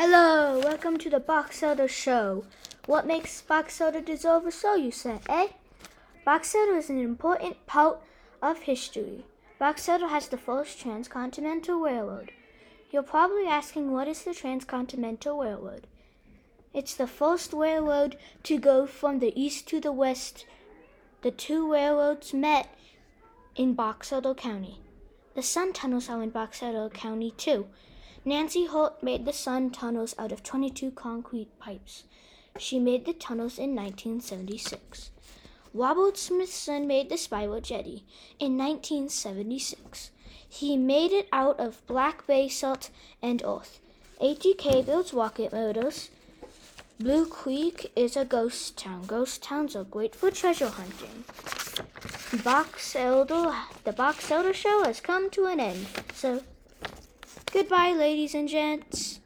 Hello, welcome to the Box Elder Show. What makes Box Elder deserve a show, you say, eh? Box Elder is an important part of history. Box Elder has the first transcontinental railroad. You're probably asking what is the transcontinental railroad? It's the first railroad to go from the east to the west. The two railroads met in Box Elder County. The sun tunnels are in Box Elder County too. Nancy Holt made the sun tunnels out of 22 concrete pipes. She made the tunnels in 1976. Robert Smithson made the spiral jetty in 1976. He made it out of black basalt and earth. ATK builds rocket motors. Blue Creek is a ghost town. Ghost towns are great for treasure hunting. Box Elder, the Box Elder show has come to an end. So, goodbye, ladies and gents.